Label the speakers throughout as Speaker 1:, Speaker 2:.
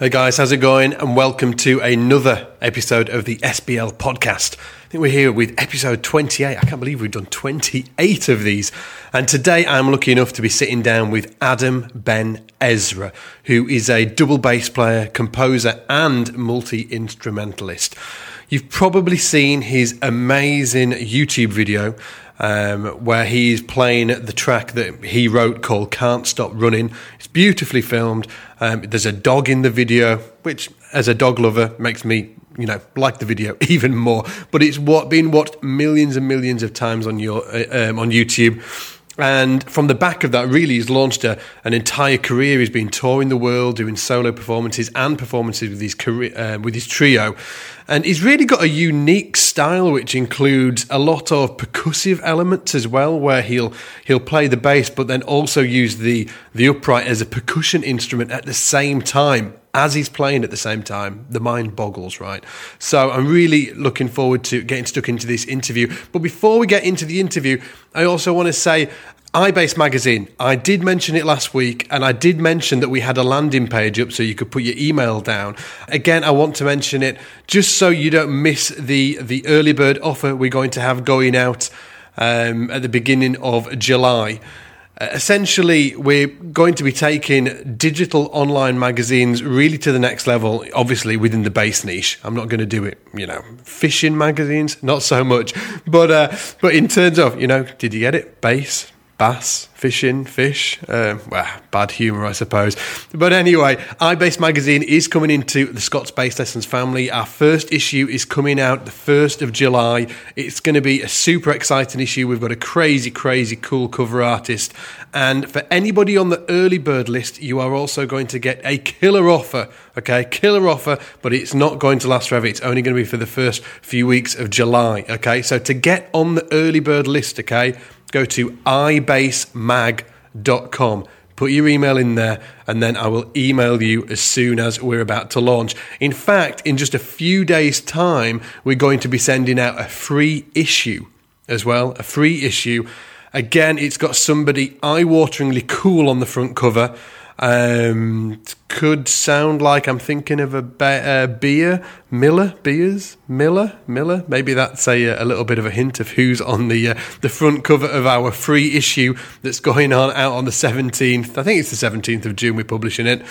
Speaker 1: Hey guys, how's it going? And welcome to another episode of the SBL podcast. I think we're here with episode 28. I can't believe we've done 28 of these. And today I'm lucky enough to be sitting down with Adam Ben Ezra, who is a double bass player, composer, and multi instrumentalist. You've probably seen his amazing YouTube video um, where he's playing the track that he wrote called Can't Stop Running. It's beautifully filmed. Um, there's a dog in the video, which, as a dog lover, makes me you know like the video even more but it's what been watched millions and millions of times on your uh, um, on YouTube and from the back of that, really, he's launched a, an entire career. He's been touring the world, doing solo performances and performances with his career, uh, with his trio, and he's really got a unique style, which includes a lot of percussive elements as well, where he'll he'll play the bass, but then also use the the upright as a percussion instrument at the same time as he's playing at the same time, the mind boggles, right? So I'm really looking forward to getting stuck into this interview. But before we get into the interview, I also want to say iBass Magazine. I did mention it last week, and I did mention that we had a landing page up so you could put your email down. Again, I want to mention it just so you don't miss the the early bird offer we're going to have going out um, at the beginning of July. Uh, essentially, we're going to be taking digital online magazines really to the next level, obviously within the bass niche. I'm not going to do it, you know, fishing magazines, not so much. But, uh, but in terms of, you know, did you get it? Bass, bass, fishing, fish. Um, well, bad humour, I suppose. But anyway, iBass Magazine is coming into the Scott's Bass Lessons family. Our first issue is coming out the 1st of July. It's going to be a super exciting issue. We've got a crazy, crazy cool cover artist. And for anybody on the early bird list, you are also going to get a killer offer. Okay, killer offer, but it's not going to last forever. It's only going to be for the first few weeks of July. Okay, so to get on the early bird list, okay, go to ibassmag.com. Put your email in there, and then I will email you as soon as we're about to launch. In fact, in just a few days' time, we're going to be sending out a free issue as well. A free issue. Again, it's got somebody eye wateringly cool on the front cover. Um, could sound like I'm thinking of a be- uh, beer, Miller, beers, Miller, Miller. Maybe that's a, a little bit of a hint of who's on the uh, the front cover of our free issue that's going on out on the 17th. I think it's the 17th of June. We're publishing it.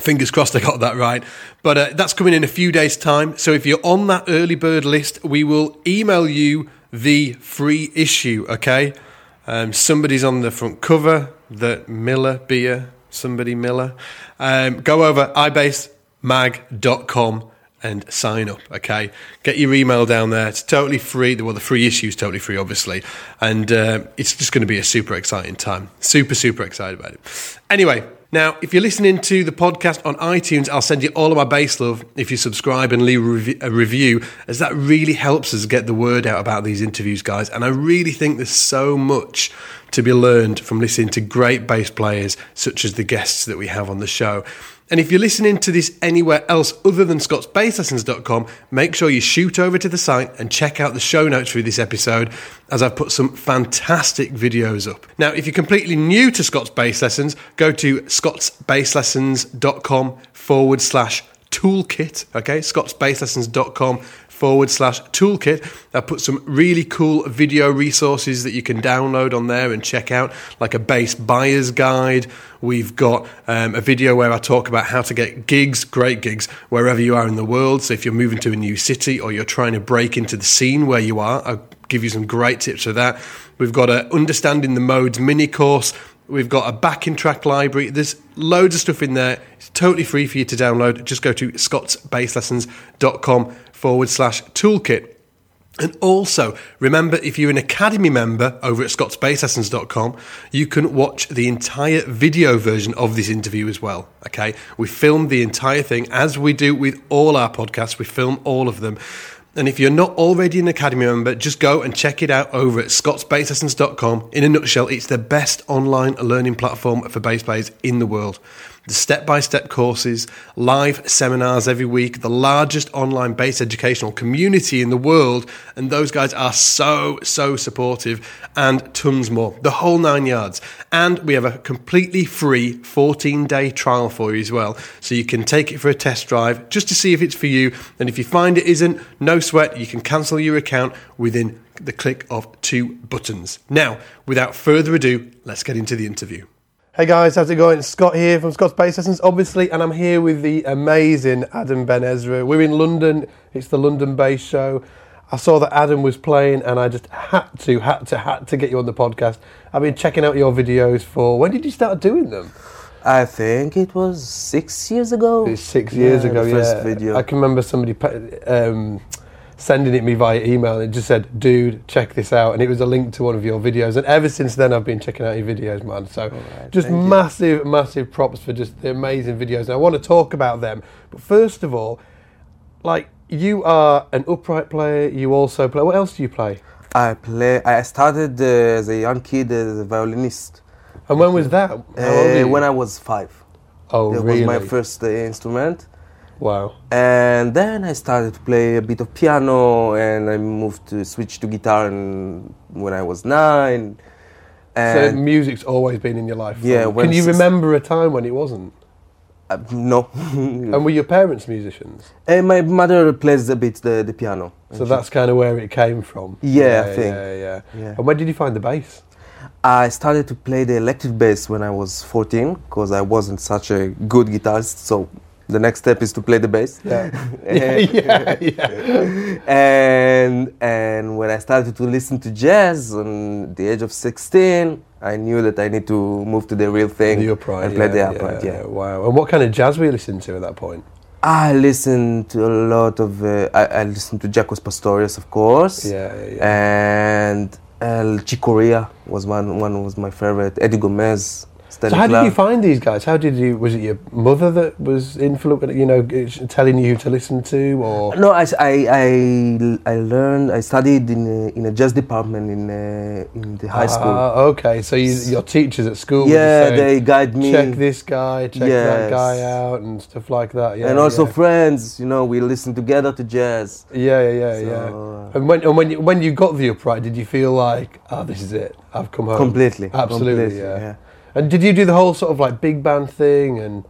Speaker 1: Fingers crossed I got that right. But uh, that's coming in a few days' time. So if you're on that early bird list, we will email you the free issue. Okay. Um, somebody's on the front cover. The Miller beer somebody Miller. Um, go over ibassmag.com and sign up. Okay, get your email down there. It's totally free. Well, the free issue is totally free, obviously, and uh, it's just going to be a super exciting time. Super, super excited about it. Anyway. Now, if you're listening to the podcast on iTunes, I'll send you all of my bass love if you subscribe and leave a review, as that really helps us get the word out about these interviews, guys. And I really think there's so much to be learned from listening to great bass players such as the guests that we have on the show. And if you're listening to this anywhere else other than scottsbasslessons.com, make sure you shoot over to the site and check out the show notes for this episode, as I've put some fantastic videos up. Now, if you're completely new to Scott's Bass Lessons, go to scottsbasslessons.com forward slash toolkit, okay? scottsbasslessons.com forward slash toolkit. I put some really cool video resources that you can download on there and check out, like a bass buyer's guide. We've got um, a video where I talk about how to get gigs, great gigs, wherever you are in the world. So if you're moving to a new city or you're trying to break into the scene where you are, I'll give you some great tips for that. We've got a Understanding the Modes mini course. We've got a backing track library. There's loads of stuff in there. It's totally free for you to download. Just go to scottsbasslessons.com forward slash toolkit. And also, remember, if you're an Academy member over at scottsbasslessons.com, you can watch the entire video version of this interview as well. Okay, we filmed the entire thing as we do with all our podcasts, we film all of them. And if you're not already an Academy member, just go and check it out over at scottsbasslessons.com. In a nutshell, it's the best online learning platform for bass players in the world. The step by step courses, live seminars every week, the largest online based educational community in the world. And those guys are so, so supportive and tons more. The whole nine yards. And we have a completely free 14 day trial for you as well. So you can take it for a test drive just to see if it's for you. And if you find it isn't, no sweat, you can cancel your account within the click of two buttons. Now, without further ado, let's get into the interview. Hey guys, how's it going? Scott here from Scott's Bass Lessons, obviously, and I'm here with the amazing Adam Ben Ezra. We're in London, it's the London Bass Show. I saw that Adam was playing, and I just had to, had to, had to get you on the podcast. I've been checking out your videos for when did you start doing them?
Speaker 2: I think it was six years ago.
Speaker 1: It was six years
Speaker 2: Yeah,
Speaker 1: ago, yeah.
Speaker 2: video.
Speaker 1: I can remember somebody um, sending it me via email and it just said, dude, check this out. And it was a link to one of your videos. And ever since then, I've been checking out your videos, man. So
Speaker 2: Alright,
Speaker 1: just
Speaker 2: thank you.
Speaker 1: massive, massive props for just the amazing videos. And I want to talk about them. But first of all, like, you are an upright player. You also play. What else do you play?
Speaker 2: I play. I started uh, as a young kid as a violinist
Speaker 1: And when was that?
Speaker 2: Uh, when I was five.
Speaker 1: oh,
Speaker 2: That
Speaker 1: really?
Speaker 2: was my first uh, instrument,
Speaker 1: Wow.
Speaker 2: and then I started to play a bit of piano, and I moved to switch to guitar and when I was nine.
Speaker 1: So music's always been in your life.
Speaker 2: Yeah,
Speaker 1: Can you remember a time when it wasn't?
Speaker 2: uh, no,
Speaker 1: And were your parents musicians?
Speaker 2: and my mother plays a bit the, the piano.
Speaker 1: So that's kind of where it came from.
Speaker 2: Yeah, I think.
Speaker 1: Yeah, yeah.
Speaker 2: Yeah.
Speaker 1: And when did you find the bass?
Speaker 2: I started to play the electric bass when I was 14 because I wasn't such a good guitarist. So the next step is to play the bass.
Speaker 1: Yeah. yeah, yeah, yeah.
Speaker 2: and and when I started to listen to jazz on the age of 16, I knew that I need to move to the real thing
Speaker 1: The upright.
Speaker 2: and play
Speaker 1: yeah,
Speaker 2: the upright. Yeah.
Speaker 1: Wow. And what kind of jazz were you listening to at that point?
Speaker 2: I listened to a lot of. Uh, I, I listened to Jaco Pastorius, of course.
Speaker 1: Yeah, yeah, yeah.
Speaker 2: And El Chick Corea was one. One was my favorite. Eddie Gomez.
Speaker 1: So how did you find these guys? How did you? Was it your mother that was influencing? You know, telling you who to listen to, or
Speaker 2: No, I, I, I, learned, I studied in a, in a jazz department in, uh, in the high school.
Speaker 1: Ah, okay, so you, your teachers at school.
Speaker 2: yeah,
Speaker 1: saying,
Speaker 2: they guide me.
Speaker 1: check this guy, check that guy out, and stuff like that. Yeah,
Speaker 2: and also
Speaker 1: yeah.
Speaker 2: friends, you know, we listen together to jazz.
Speaker 1: yeah, yeah, yeah,
Speaker 2: So,
Speaker 1: yeah. And when and when you, when you got the upright, did you feel like, oh, this is it? I've come home.
Speaker 2: Completely.
Speaker 1: Absolutely,
Speaker 2: completely,
Speaker 1: yeah. And did you do the whole sort of like big band thing? And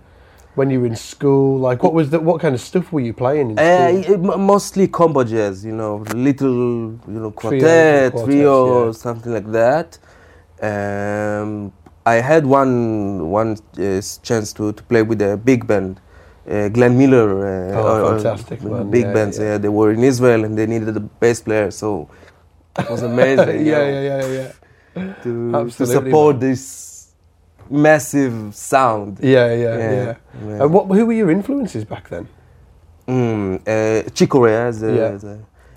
Speaker 1: when you were in school, like what was the what kind of stuff were you playing in
Speaker 2: Uh, mostly combo jazz, you know, little, you know,
Speaker 1: Trio,
Speaker 2: quartet,
Speaker 1: quartets,
Speaker 2: trio,
Speaker 1: yeah.
Speaker 2: something like that. Um, I had one one uh, chance to, to play with a big band, uh, Glenn Miller. Uh,
Speaker 1: Oh,
Speaker 2: or
Speaker 1: fantastic man,
Speaker 2: Big
Speaker 1: yeah,
Speaker 2: bands,
Speaker 1: yeah.
Speaker 2: yeah. They were in Israel and they needed a bass player, so it was amazing.
Speaker 1: yeah, yeah, yeah, yeah,
Speaker 2: To, to support
Speaker 1: man.
Speaker 2: this massive sound.
Speaker 1: yeah, yeah, yeah.
Speaker 2: Yeah, yeah.
Speaker 1: And what? Who were your influences back then?
Speaker 2: Mm, uh, as a,
Speaker 1: Yeah.
Speaker 2: as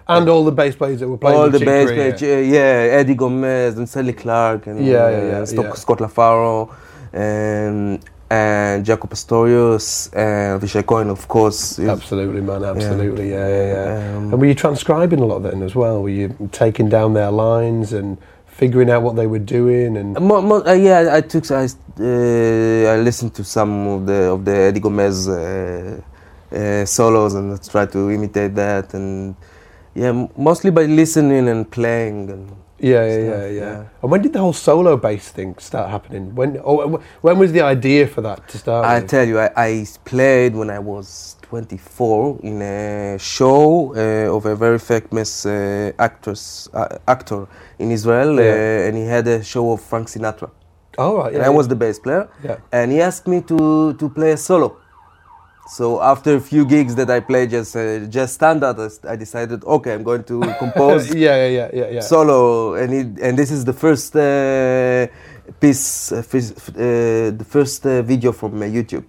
Speaker 1: And all the bass players that were playing.
Speaker 2: all the bass players, yeah. yeah, Eddie Gomez and Stanley Clarke and
Speaker 1: Yeah,
Speaker 2: uh,
Speaker 1: yeah, yeah,
Speaker 2: Scott,
Speaker 1: yeah.
Speaker 2: Scott LaFaro and and Jaco Pastorius and Avishai Cohen, of course.
Speaker 1: Absolutely, man. Absolutely, yeah, yeah, yeah.
Speaker 2: Um,
Speaker 1: and were you transcribing a lot then as well? Were you taking down their lines and figuring out what they were doing? And
Speaker 2: uh, yeah, I took I, uh, I listened to some of the of the Eddie Gomez uh, uh, solos and try to imitate that and yeah, mostly by listening and playing and
Speaker 1: yeah, yeah, yeah, yeah,
Speaker 2: yeah.
Speaker 1: And when did the whole solo bass thing start happening? When? Oh, when was the idea for that to start?
Speaker 2: I
Speaker 1: with?
Speaker 2: tell you, I, I played when I was 24 in a show uh, of a very famous uh, actress uh, actor in Israel,
Speaker 1: Yeah.
Speaker 2: uh, and he had a show of Frank Sinatra.
Speaker 1: oh, right. Yeah,
Speaker 2: and I was the bass player,
Speaker 1: Yeah.
Speaker 2: and he asked me to to play a solo. So after a few gigs that I played just uh, just standard, I decided, okay, I'm going to compose
Speaker 1: yeah, yeah, yeah, yeah, yeah.
Speaker 2: solo, and it, and this is the first uh, piece, uh, uh, the first uh, video from uh, YouTube.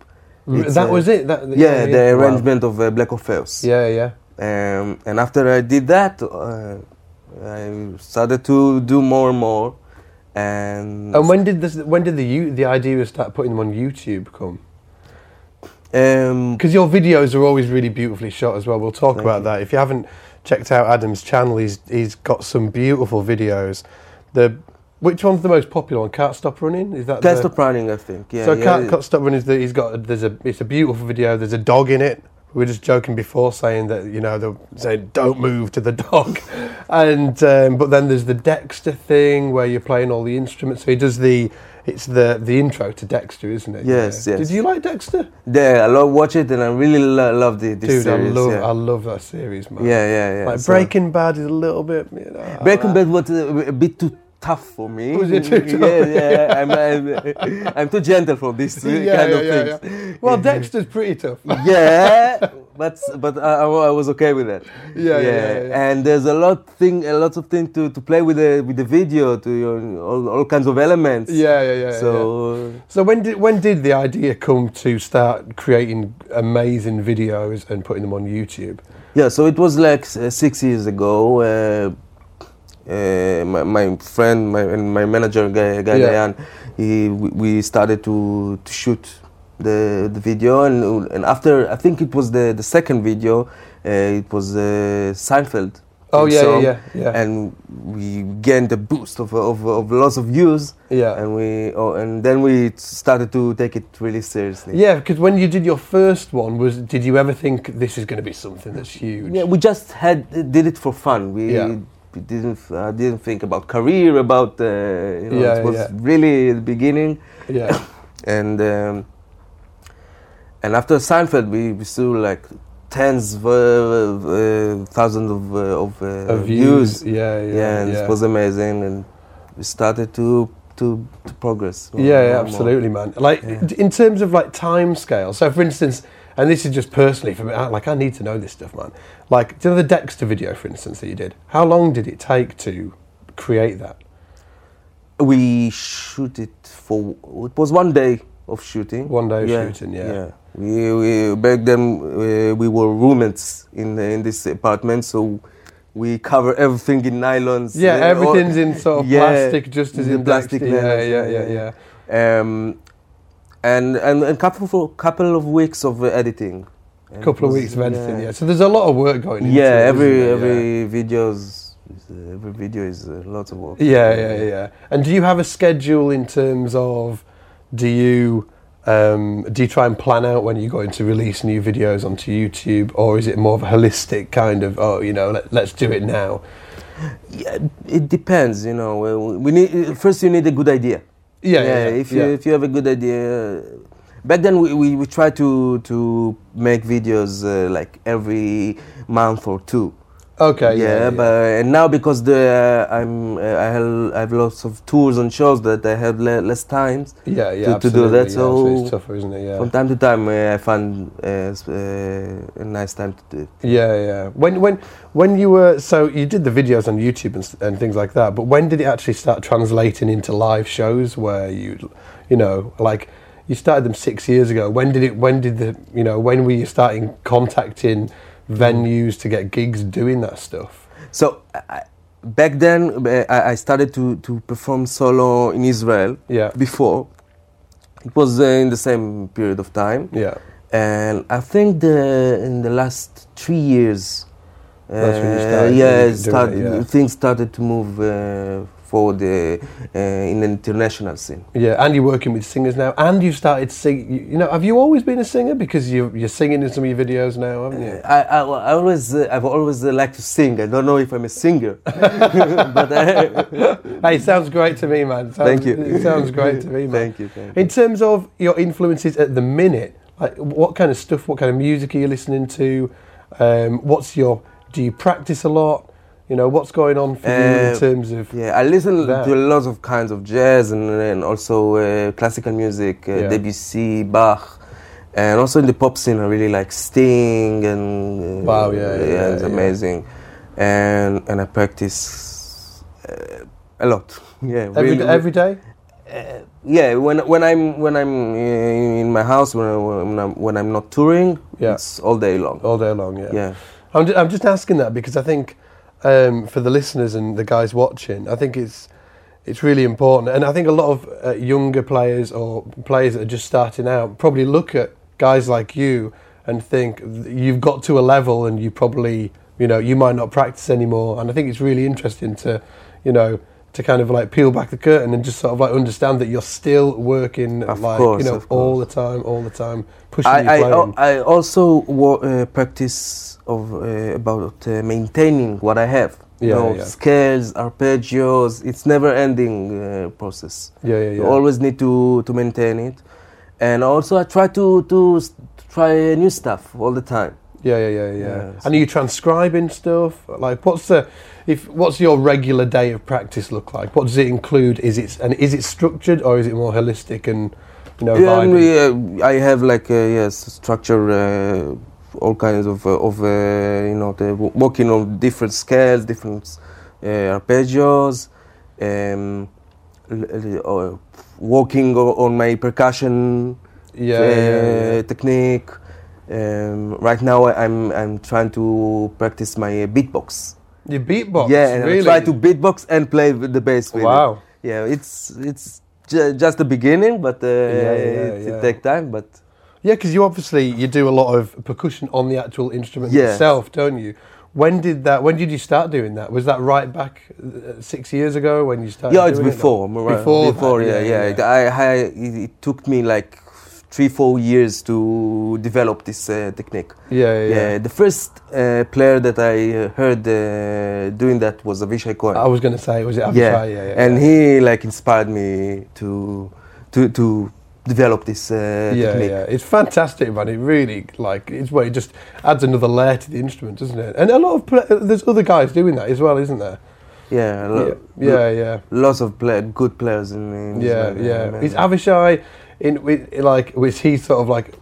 Speaker 2: It's,
Speaker 1: that was it. That,
Speaker 2: Yeah, the
Speaker 1: Wow.
Speaker 2: arrangement of uh, Black Orpheus.
Speaker 1: Yeah, yeah.
Speaker 2: Um, and after I did that, uh, I started to do more and more. And,
Speaker 1: And when did this? When did the the idea of start putting them on YouTube come?
Speaker 2: Um,
Speaker 1: Because your videos are always really beautifully shot as well. We'll talk about
Speaker 2: you.
Speaker 1: that. If you haven't checked out Adam's channel, he's he's got some beautiful videos. The Which one's the most popular one? Can't stop running. Is that
Speaker 2: Can't
Speaker 1: the,
Speaker 2: stop running, I think. Yeah.
Speaker 1: so
Speaker 2: yeah.
Speaker 1: can't, can't stop running. Is the, he's got. There's a. It's a beautiful video. There's a dog in it. We were just joking before, saying that you know they're saying don't move to the dog, and um, but then there's the Dexter thing where you're playing all the instruments. So he does the. It's the the intro to Dexter, isn't it?
Speaker 2: Yes,
Speaker 1: Yeah.
Speaker 2: yes.
Speaker 1: Did you like Dexter?
Speaker 2: Yeah, I love watch it, and I really lo- love the this
Speaker 1: Dude,
Speaker 2: series.
Speaker 1: I love
Speaker 2: yeah.
Speaker 1: I love that series, man.
Speaker 2: yeah, yeah, yeah.
Speaker 1: Like
Speaker 2: So-
Speaker 1: Breaking Bad is a little bit. You know,
Speaker 2: Breaking Bad was a, a bit too tough for me.
Speaker 1: Was it too tough?
Speaker 2: Yeah, yeah. I'm, I'm, I'm too gentle for this
Speaker 1: Yeah,
Speaker 2: kind
Speaker 1: yeah,
Speaker 2: of
Speaker 1: yeah,
Speaker 2: things.
Speaker 1: Well, Dexter's pretty tough.
Speaker 2: yeah, but but I, I was okay with that.
Speaker 1: Yeah, yeah, yeah, yeah.
Speaker 2: And there's a lot thing, a lot of thing to, to play with the with the video, to you know, all, all kinds of elements.
Speaker 1: Yeah, yeah, yeah. yeah.
Speaker 2: So
Speaker 1: So when did when did the idea come to start creating amazing videos and putting them on YouTube?
Speaker 2: yeah, so it was like uh, six years ago. Uh, uh, my, my friend my, and my manager Guy, Guy
Speaker 1: Yeah.
Speaker 2: Dayan, he we we started to, to shoot the the video and and after I think it was the the second video uh, it was uh, Seinfeld
Speaker 1: Oh yeah,
Speaker 2: song,
Speaker 1: yeah, yeah, yeah.
Speaker 2: and we gained a boost of, of, of lots of views
Speaker 1: yeah.
Speaker 2: and we oh, and then we started to take it really seriously
Speaker 1: Yeah, because when you did your first one, was did you ever think this is going to be something that's huge?
Speaker 2: Yeah, we just had did it for fun. We,
Speaker 1: Yeah.
Speaker 2: didn't uh, didn't think about career, about uh, you know,
Speaker 1: Yeah,
Speaker 2: it was really the beginning,
Speaker 1: yeah,
Speaker 2: and um, and after Seinfeld, we, we saw like tens of uh, uh, thousands of uh, of, uh,
Speaker 1: of views. Yeah, yeah,
Speaker 2: Yeah, and
Speaker 1: yeah.
Speaker 2: it was amazing, and we started to to, to progress. more-
Speaker 1: Yeah, yeah,
Speaker 2: and more.
Speaker 1: absolutely, man. Like
Speaker 2: Yeah.
Speaker 1: in terms of like time scale. So, for instance, and this is just personally for me. Like, I need to know this stuff, man. Like, do you know the Dexter video, for instance, that you did? How long did it take to create that?
Speaker 2: We shoot it for it was one day of shooting.
Speaker 1: One day of
Speaker 2: Yeah,
Speaker 1: shooting, yeah.
Speaker 2: We, we back then uh, we were roommates in in this apartment, so we cover everything in nylons.
Speaker 1: Yeah,
Speaker 2: uh,
Speaker 1: everything's
Speaker 2: or-
Speaker 1: in sort of
Speaker 2: Yeah,
Speaker 1: plastic, just as in
Speaker 2: plastic.
Speaker 1: Yeah, yeah,
Speaker 2: yeah,
Speaker 1: yeah, yeah.
Speaker 2: Um, and and a couple of couple of weeks of editing. It
Speaker 1: couple of weeks of editing. Yeah. So there's a lot of work going into
Speaker 2: Yeah, every every videos, every video is uh, lots of work.
Speaker 1: Yeah, yeah, yeah, yeah. And do you have a schedule in terms of do you um, do you try and plan out when you're going to release new videos onto YouTube, or is it more of a holistic kind of oh, you know, let, let's do it now?
Speaker 2: Yeah, it depends. You know, Uh, we need first you need a good idea.
Speaker 1: Yeah, yeah. yeah,
Speaker 2: if you
Speaker 1: yeah.
Speaker 2: if you have a good idea. Back then we, we, we try to to make videos uh, like every month or two.
Speaker 1: Okay,
Speaker 2: yeah,
Speaker 1: yeah, yeah.
Speaker 2: but and now because the uh, I'm uh, I have I have lots of tours and shows that I have le- less times.
Speaker 1: yeah, yeah,
Speaker 2: to- to do that,
Speaker 1: yeah, so it's tougher, isn't it? Yeah.
Speaker 2: From time to time uh, I find uh, uh, a nice time to do it.
Speaker 1: Yeah, yeah. When when when you were so you did the videos on YouTube and, and things like that, but when did it actually start translating into live shows where you, you know, like you started them six years ago. When did it? When did the you know when were you starting contacting venues to get gigs doing that stuff?
Speaker 2: So I, back then uh, I, I started to, to perform solo in Israel.
Speaker 1: Yeah,
Speaker 2: before. It was uh, in the same period of time,
Speaker 1: yeah.
Speaker 2: and I think the in the last three years,
Speaker 1: That's when you
Speaker 2: uh,
Speaker 1: started
Speaker 2: yeah, it,
Speaker 1: yeah.
Speaker 2: things started to move uh, forward uh, uh, in the international scene.
Speaker 1: Yeah, and you're working with singers now, and you've started singing. You, you know, have you always been a singer? Because you you're singing in some of your videos now, haven't you?
Speaker 2: I, I, I always uh, I've always uh, liked to sing. I don't know if I'm a singer, but uh,
Speaker 1: Hey, it sounds great to me, man. Sounds,
Speaker 2: Thank you.
Speaker 1: It sounds great to me, man.
Speaker 2: thank you. Thank you.
Speaker 1: In terms of your influences at the minute, like what kind of stuff, what kind of music are you listening to? Um, what's your? Do you practice a lot? You know, what's going on for you in
Speaker 2: Uh,
Speaker 1: terms of?
Speaker 2: Yeah, I listen
Speaker 1: that.
Speaker 2: to a lot of kinds of jazz and, and also uh, classical music, uh,
Speaker 1: Yeah.
Speaker 2: Debussy, Bach, and also in the pop scene, I really like Sting and uh,
Speaker 1: Wow, yeah, yeah, yeah,
Speaker 2: it's amazing, and and I practice uh, a lot. Yeah,
Speaker 1: Every,
Speaker 2: really,
Speaker 1: every day?
Speaker 2: uh, yeah. When when I'm when I'm uh, in my house when, I, when I'm when I'm not touring,
Speaker 1: Yeah.
Speaker 2: it's all day long.
Speaker 1: All day long, yeah.
Speaker 2: Yeah.
Speaker 1: I'm, ju- I'm just asking that because I think um, for the listeners and the guys watching, I think it's it's really important, and I think a lot of uh, younger players or players that are just starting out probably look at guys like you and think you've got to a level, and you probably you know you might not practice anymore, and I think it's really interesting to you know to kind of like peel back the curtain and just sort of like understand that you're still working
Speaker 2: Of
Speaker 1: like
Speaker 2: course,
Speaker 1: you know all the time, all the time, pushing
Speaker 2: I,
Speaker 1: your
Speaker 2: I. I also wo- uh, practice of uh, about uh, maintaining what I have. You know,
Speaker 1: yeah.
Speaker 2: scales, arpeggios. It's never ending uh, process.
Speaker 1: yeah, yeah, yeah.
Speaker 2: You always need to, to maintain it, and also I try to to try new stuff all the time.
Speaker 1: Yeah, yeah, yeah, yeah.
Speaker 2: Yeah,
Speaker 1: and are you transcribing stuff? Like, what's the if what's your regular day of practice look like? What does it include? Is it and is it structured or is it more holistic and you know?
Speaker 2: Yeah, and we, I have like a, yes structure, uh, all kinds of uh, of uh, you know the working on different scales, different uh, arpeggios, um, working on my percussion
Speaker 1: yeah,
Speaker 2: uh,
Speaker 1: yeah, yeah,
Speaker 2: technique. Um, right now, I'm I'm trying to practice my beatbox.
Speaker 1: You beatbox.
Speaker 2: yeah,
Speaker 1: really?
Speaker 2: I try to beatbox and play with the bass. With it.
Speaker 1: Wow.
Speaker 2: Yeah, it's it's ju- just the beginning, but uh, it, it take time. But
Speaker 1: Yeah, because you obviously you do a lot of percussion on the actual instrument
Speaker 2: Yeah.
Speaker 1: itself, don't you? When did that? When did you start doing that? Was that right back uh, six years ago when you started?
Speaker 2: yeah, it's
Speaker 1: doing it?
Speaker 2: before. right,
Speaker 1: Before
Speaker 2: before, yeah,
Speaker 1: yeah,
Speaker 2: yeah. I, I it, took me like three, four years to develop this uh, technique.
Speaker 1: Yeah, yeah.
Speaker 2: Yeah, the first uh, player that I uh, heard uh, doing that was Avishai Cohen.
Speaker 1: I was going to say, was it Avishai?
Speaker 2: yeah.
Speaker 1: Yeah, yeah.
Speaker 2: and he like inspired me to to to develop this uh,
Speaker 1: yeah,
Speaker 2: technique.
Speaker 1: yeah, it's fantastic, man. It really like it's where it just adds another layer to the instrument, doesn't it? And a lot of pla there's other guys doing that as well, isn't there?
Speaker 2: Yeah, lo-
Speaker 1: yeah, yeah,
Speaker 2: lots of play- good players in, in
Speaker 1: yeah,
Speaker 2: Israel,
Speaker 1: yeah.
Speaker 2: man.
Speaker 1: Is Avishai in with like was he sort of like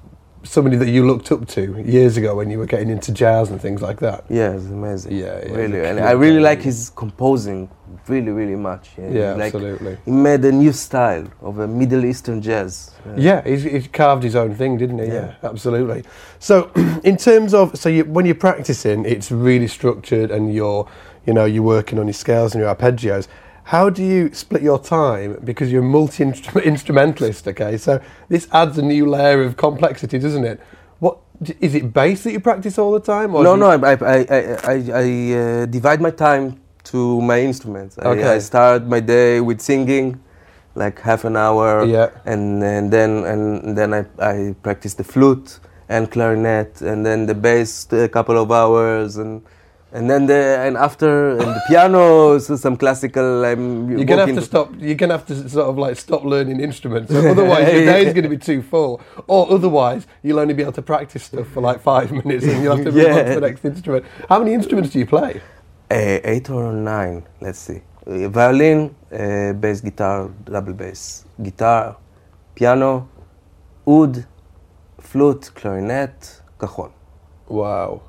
Speaker 1: somebody that you looked up to years ago when you were getting into jazz and things like that?
Speaker 2: Yeah, it's amazing.
Speaker 1: Yeah, yeah,
Speaker 2: really, and I really like his composing, really, really much. Yeah,
Speaker 1: Yeah,
Speaker 2: like
Speaker 1: absolutely.
Speaker 2: he made a new style of a Middle Eastern jazz.
Speaker 1: Yeah, he he's carved his own thing, didn't he? Yeah,
Speaker 2: Yeah.
Speaker 1: absolutely. So, in terms of, so you, when you're practicing, it's really structured, and you're, you know, you're working on your scales and your arpeggios. How do you split your time? Because you're a multi instrumentalist. Okay, so this adds a new layer of complexity, doesn't it? What is it? Bass that you practice all the time? Or
Speaker 2: No, no, I, I, I, I, I uh, divide my time to my instruments. I,
Speaker 1: Okay.
Speaker 2: I start my day with singing, like half an hour,
Speaker 1: Yeah.
Speaker 2: and, and then and then I, I practice the flute and clarinet, and then the bass a couple of hours, and and then the and after and the piano, so some classical. I'm
Speaker 1: You're gonna have to stop. You're gonna have to sort of like stop learning instruments. Otherwise, your day's gonna be too full. Or otherwise, you'll only be able to practice stuff for like five minutes, and you'll have to move on to the next instrument. How many instruments do you play?
Speaker 2: Uh, eight or nine, let's see. Uh, violin, uh, bass guitar, double bass, guitar, piano, oud, flute, clarinet, cajon.
Speaker 1: Wow,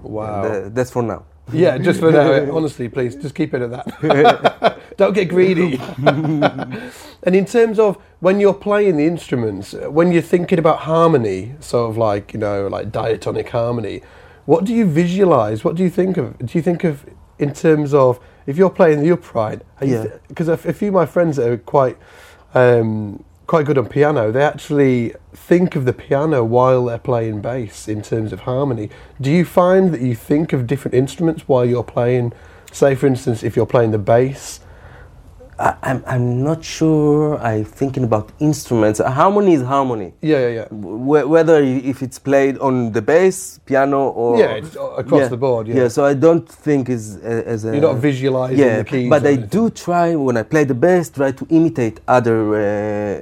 Speaker 1: wow.
Speaker 2: That's for now.
Speaker 1: yeah, just for now. Honestly, please, just keep it at that. Don't get greedy. and in terms of when you're playing the instruments, when you're thinking about harmony, sort of like you know, like diatonic harmony, what do you visualize? What do you think of? Do you think of in terms of if you're playing the upright?
Speaker 2: Yeah.
Speaker 1: Because a, a few of my friends that are quite um, quite good on piano, they actually think of the piano while they're playing bass in terms of harmony. Do you find that you think of different instruments while you're playing? Say, for instance, if you're playing the bass.
Speaker 2: I, I'm, I'm not sure I'm thinking about instruments. Harmony is harmony.
Speaker 1: Yeah, yeah, yeah.
Speaker 2: Wh- whether if it's played on the bass, piano, or
Speaker 1: Yeah, it's across the board, yeah.
Speaker 2: so I don't think is uh, as a
Speaker 1: You're not visualising
Speaker 2: yeah,
Speaker 1: the keys.
Speaker 2: but I
Speaker 1: anything.
Speaker 2: do try when I play the bass, try to imitate other uh,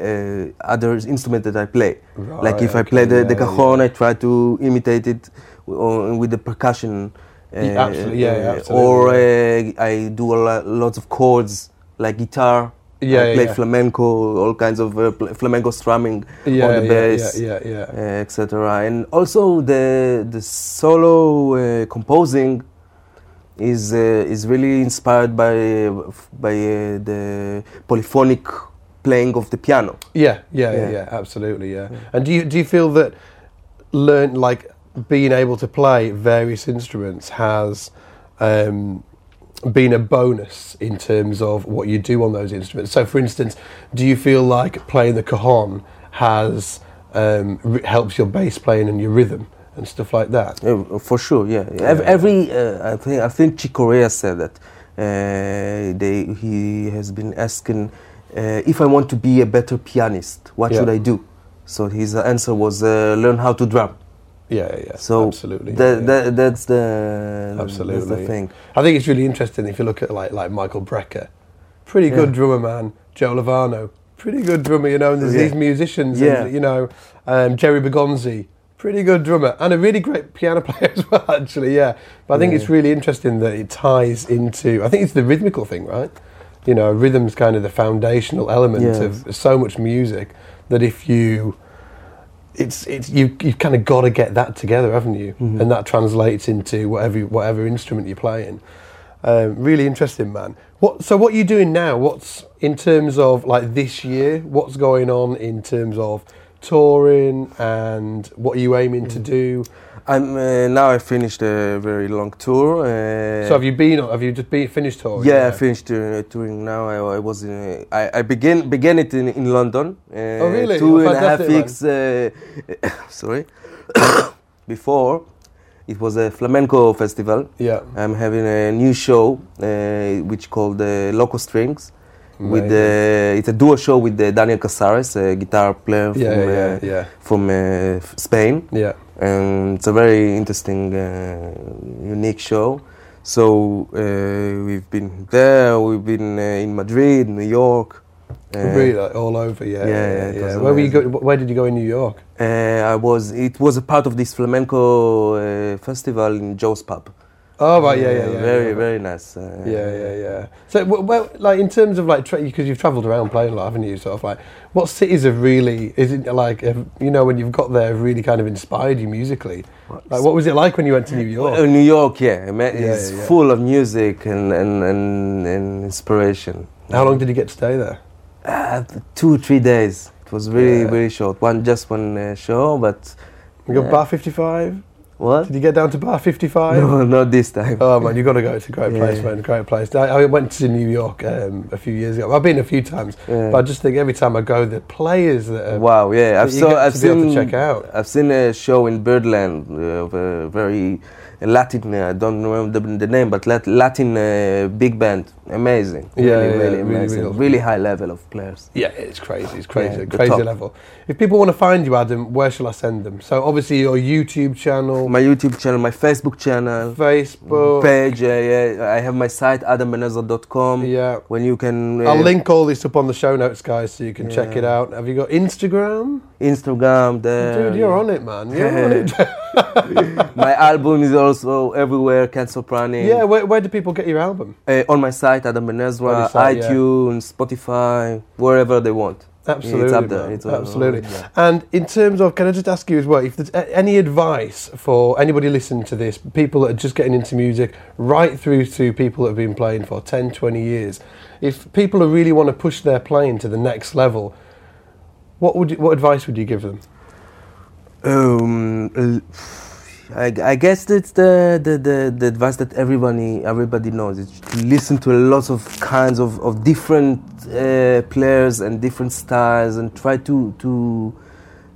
Speaker 2: uh, other instrument that I play. Right, like if I
Speaker 1: Right,
Speaker 2: play
Speaker 1: okay,
Speaker 2: the, the
Speaker 1: yeah,
Speaker 2: cajon, I try to imitate it w- with the percussion. uh,
Speaker 1: Yeah, absolutely, yeah, yeah, absolutely,
Speaker 2: Or uh, I do a lot, lots of chords like guitar.
Speaker 1: Yeah,
Speaker 2: I play
Speaker 1: yeah.
Speaker 2: flamenco, all kinds of uh, pl- flamenco strumming
Speaker 1: yeah,
Speaker 2: on the
Speaker 1: yeah,
Speaker 2: bass,
Speaker 1: Yeah, yeah, yeah.
Speaker 2: uh, etc. And also the the solo uh, composing is uh, is really inspired by by uh, the polyphonic playing of the piano.
Speaker 1: Yeah, yeah, yeah,
Speaker 2: Yeah.
Speaker 1: yeah, absolutely, yeah. And do you do you feel that learn like being able to play various instruments has um, been a bonus in terms of what you do on those instruments? So, for instance, do you feel like playing the cajon has um, r- helps your bass playing and your rhythm and stuff like that?
Speaker 2: Uh, for sure, yeah.
Speaker 1: Yeah.
Speaker 2: Every uh, I think I think Chick Corea said that Uh, they, he has been asking uh, if I want to be a better pianist, what
Speaker 1: Yeah.
Speaker 2: should I do? So his answer was uh, learn how to drum.
Speaker 1: Yeah, yeah,
Speaker 2: So
Speaker 1: absolutely.
Speaker 2: that,
Speaker 1: yeah.
Speaker 2: that, that's the
Speaker 1: Absolutely.
Speaker 2: that's the thing.
Speaker 1: I think it's really interesting if you look at like like Michael Brecker, pretty good
Speaker 2: Yeah.
Speaker 1: drummer man. Joe Lovano, pretty good drummer. You know, and there's
Speaker 2: Yeah.
Speaker 1: these musicians.
Speaker 2: Yeah.
Speaker 1: And, you know, um, Jerry Bergonzi, pretty good drummer and a really great piano player as well. Actually, yeah. But I think it's really interesting that it ties into. I think it's the rhythmical thing, right? You know, rhythm's kind of the foundational element
Speaker 2: Yes.
Speaker 1: of so much music that if you it's it's you you've kind of got to get that together, haven't you?
Speaker 2: Mhm.
Speaker 1: And that translates into whatever whatever instrument you're playing. Um, really interesting, man. What so what are you doing now? What's in terms of like this year? What's going on in terms of touring and what are you aiming to do?
Speaker 2: I'm uh, now I finished a very long tour. Uh,
Speaker 1: So have you been? Have you just been finished touring?
Speaker 2: yeah, I finished uh, touring now. I, I was in. Uh, I, I began began it in, in London. Uh,
Speaker 1: Oh, really?
Speaker 2: Two and a half weeks. Uh, sorry. Before, it was a flamenco festival.
Speaker 1: Yeah.
Speaker 2: I'm having a new show uh, which called uh, Loco Strings. With the, it's a duo show with Daniel Casares, a guitar player
Speaker 1: Yeah,
Speaker 2: from
Speaker 1: yeah,
Speaker 2: uh,
Speaker 1: yeah,
Speaker 2: from uh, Spain
Speaker 1: yeah.
Speaker 2: And it's a very interesting, uh, unique show. So uh, we've been there, we've been uh, in Madrid, New York. Uh,
Speaker 1: really, like, all over. Yeah,
Speaker 2: yeah,
Speaker 1: yeah.
Speaker 2: yeah.
Speaker 1: Where were you? Go, where did you go in New York?
Speaker 2: uh, I was. It was a part of this flamenco uh, festival in Joe's Pub.
Speaker 1: Oh right, yeah, yeah, yeah.
Speaker 2: Very,
Speaker 1: yeah.
Speaker 2: very nice. Uh,
Speaker 1: Yeah, yeah, yeah. So, w- well, like in terms of like, because you've travelled around playing a lot, haven't you? Sort of like, what cities have really? Is it like, have, you know, when you've got there, have really kind of inspired you musically? Like, what was it like when you went to New York?
Speaker 2: Uh, New York, yeah, I mean,
Speaker 1: Yeah,
Speaker 2: it's
Speaker 1: yeah, yeah.
Speaker 2: full of music and and, and, and inspiration.
Speaker 1: How long did you get to stay there?
Speaker 2: Uh, two, three days. It was very,
Speaker 1: Yeah.
Speaker 2: very short. One, just one uh, show, but
Speaker 1: You got
Speaker 2: Yeah.
Speaker 1: Bar 55?
Speaker 2: What?
Speaker 1: Did you get down to Bar 55?
Speaker 2: No, not this time.
Speaker 1: Oh man, you've got to go. It's a great
Speaker 2: Yeah.
Speaker 1: place, man. Great place. I, I went to New York um, a few years ago. I've been a few times,
Speaker 2: Yeah.
Speaker 1: but I just think every time I go, the players that are,
Speaker 2: Wow, yeah, I've I've
Speaker 1: to be able to
Speaker 2: seen,
Speaker 1: check out.
Speaker 2: I've seen a show in Birdland uh, of a very Latin, uh, I don't remember the, the name, but Latin uh, big band, amazing,
Speaker 1: Yeah,
Speaker 2: really,
Speaker 1: yeah,
Speaker 2: really
Speaker 1: really,
Speaker 2: amazing,
Speaker 1: really
Speaker 2: really, high level of players.
Speaker 1: Yeah, it's crazy. It's crazy.
Speaker 2: Yeah,
Speaker 1: crazy
Speaker 2: top.
Speaker 1: level. If people want to find you, Adam, where shall I send them? So obviously your YouTube channel,
Speaker 2: My YouTube channel, my Facebook channel,
Speaker 1: Facebook.
Speaker 2: page, uh, yeah, I have my site adambenezra.com,
Speaker 1: Yeah.
Speaker 2: when you can, uh,
Speaker 1: I'll link all this up on the show notes, guys, so you can check it out. Have you got Instagram?
Speaker 2: Instagram, there.
Speaker 1: Dude, you're on it, man. You're on it.
Speaker 2: my album is also everywhere, Can't Stop Running.
Speaker 1: yeah, where, where do people get your album?
Speaker 2: Uh, on my site, Adam Benezra,
Speaker 1: your site, yeah.
Speaker 2: iTunes, Spotify, wherever they want.
Speaker 1: Absolutely,
Speaker 2: it's up there. It's
Speaker 1: absolutely.
Speaker 2: yeah.
Speaker 1: And in terms of, can I just ask you as well, if there's any advice for anybody listening to this, people that are just getting into music, right through to people that have been playing for 10, 20 years, if people who really want to push their playing to the next level, what would you, what advice would you give them?
Speaker 2: Um, uh, I, I guess that's the, the, the, the advice that everybody everybody knows. It's to listen to lots of kinds of, of different uh, players and different styles and try to to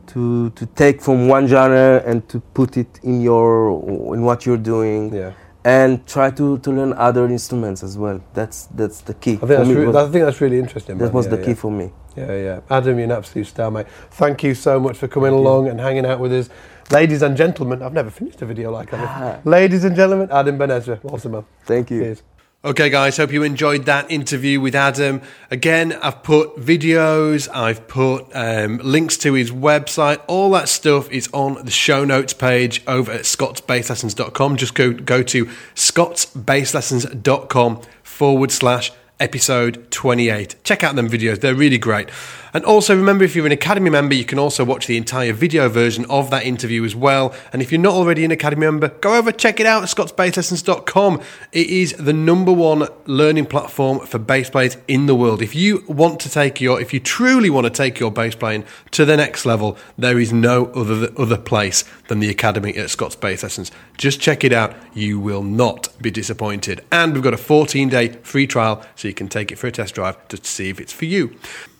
Speaker 2: to to take from one genre and to put it in your in what you're doing
Speaker 1: Yeah,
Speaker 2: and try to, to learn other instruments as well. That's that's the key.
Speaker 1: I think that's, re-
Speaker 2: was-
Speaker 1: I think that's really interesting.
Speaker 2: that
Speaker 1: man.
Speaker 2: was
Speaker 1: Yeah,
Speaker 2: the
Speaker 1: yeah.
Speaker 2: key for me.
Speaker 1: Yeah, yeah. Adam, you're an absolute star, mate. Thank you so much for coming along and hanging out with us. Ladies and gentlemen, I've never finished a video like that. Ladies and gentlemen, Adam Ben Ezra. Awesome, man.
Speaker 2: Thank you.
Speaker 1: Cheers.
Speaker 3: Okay, guys, hope you enjoyed that interview with Adam. Again, I've put videos, I've put um, links to his website. All that stuff is on the show notes page over at scottsbasslessons.com. Just go, go to scottsbasslessons.com forward slash episode 28. Check out them videos, they're really great. And also remember, if you're an Academy member, you can also watch the entire video version of that interview as well. And if you're not already an Academy member, go over, check it out at scottsbasslessons.com. It is the number one learning platform for bass players in the world. If you want to take your, if you truly want to take your bass playing to the next level, there is no other other place than the Academy at Scott's Bass Lessons. Just check it out. You will not be disappointed. And we've got a 14 day free trial so you can take it for a test drive to see if it's for you.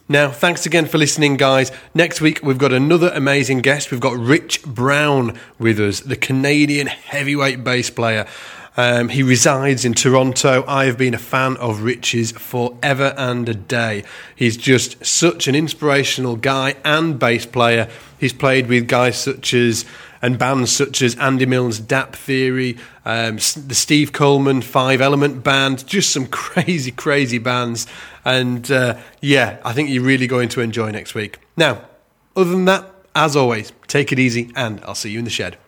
Speaker 3: Now, thanks again for listening, guys. Next week, we've got another amazing guest. We've got Rich Brown with us, the Canadian heavyweight bass player.
Speaker 1: Um, he resides in Toronto. I have been a fan of Rich's forever and a day. He's just such an inspirational guy and bass player. He's played with guys such as and bands such as Andy Milne's Dap Theory, um, the Steve Coleman Five Element Band, just some crazy, crazy bands. And uh, yeah, I think you're really going to enjoy next week. Now, other than that, as always, take it easy and I'll see you in the shed.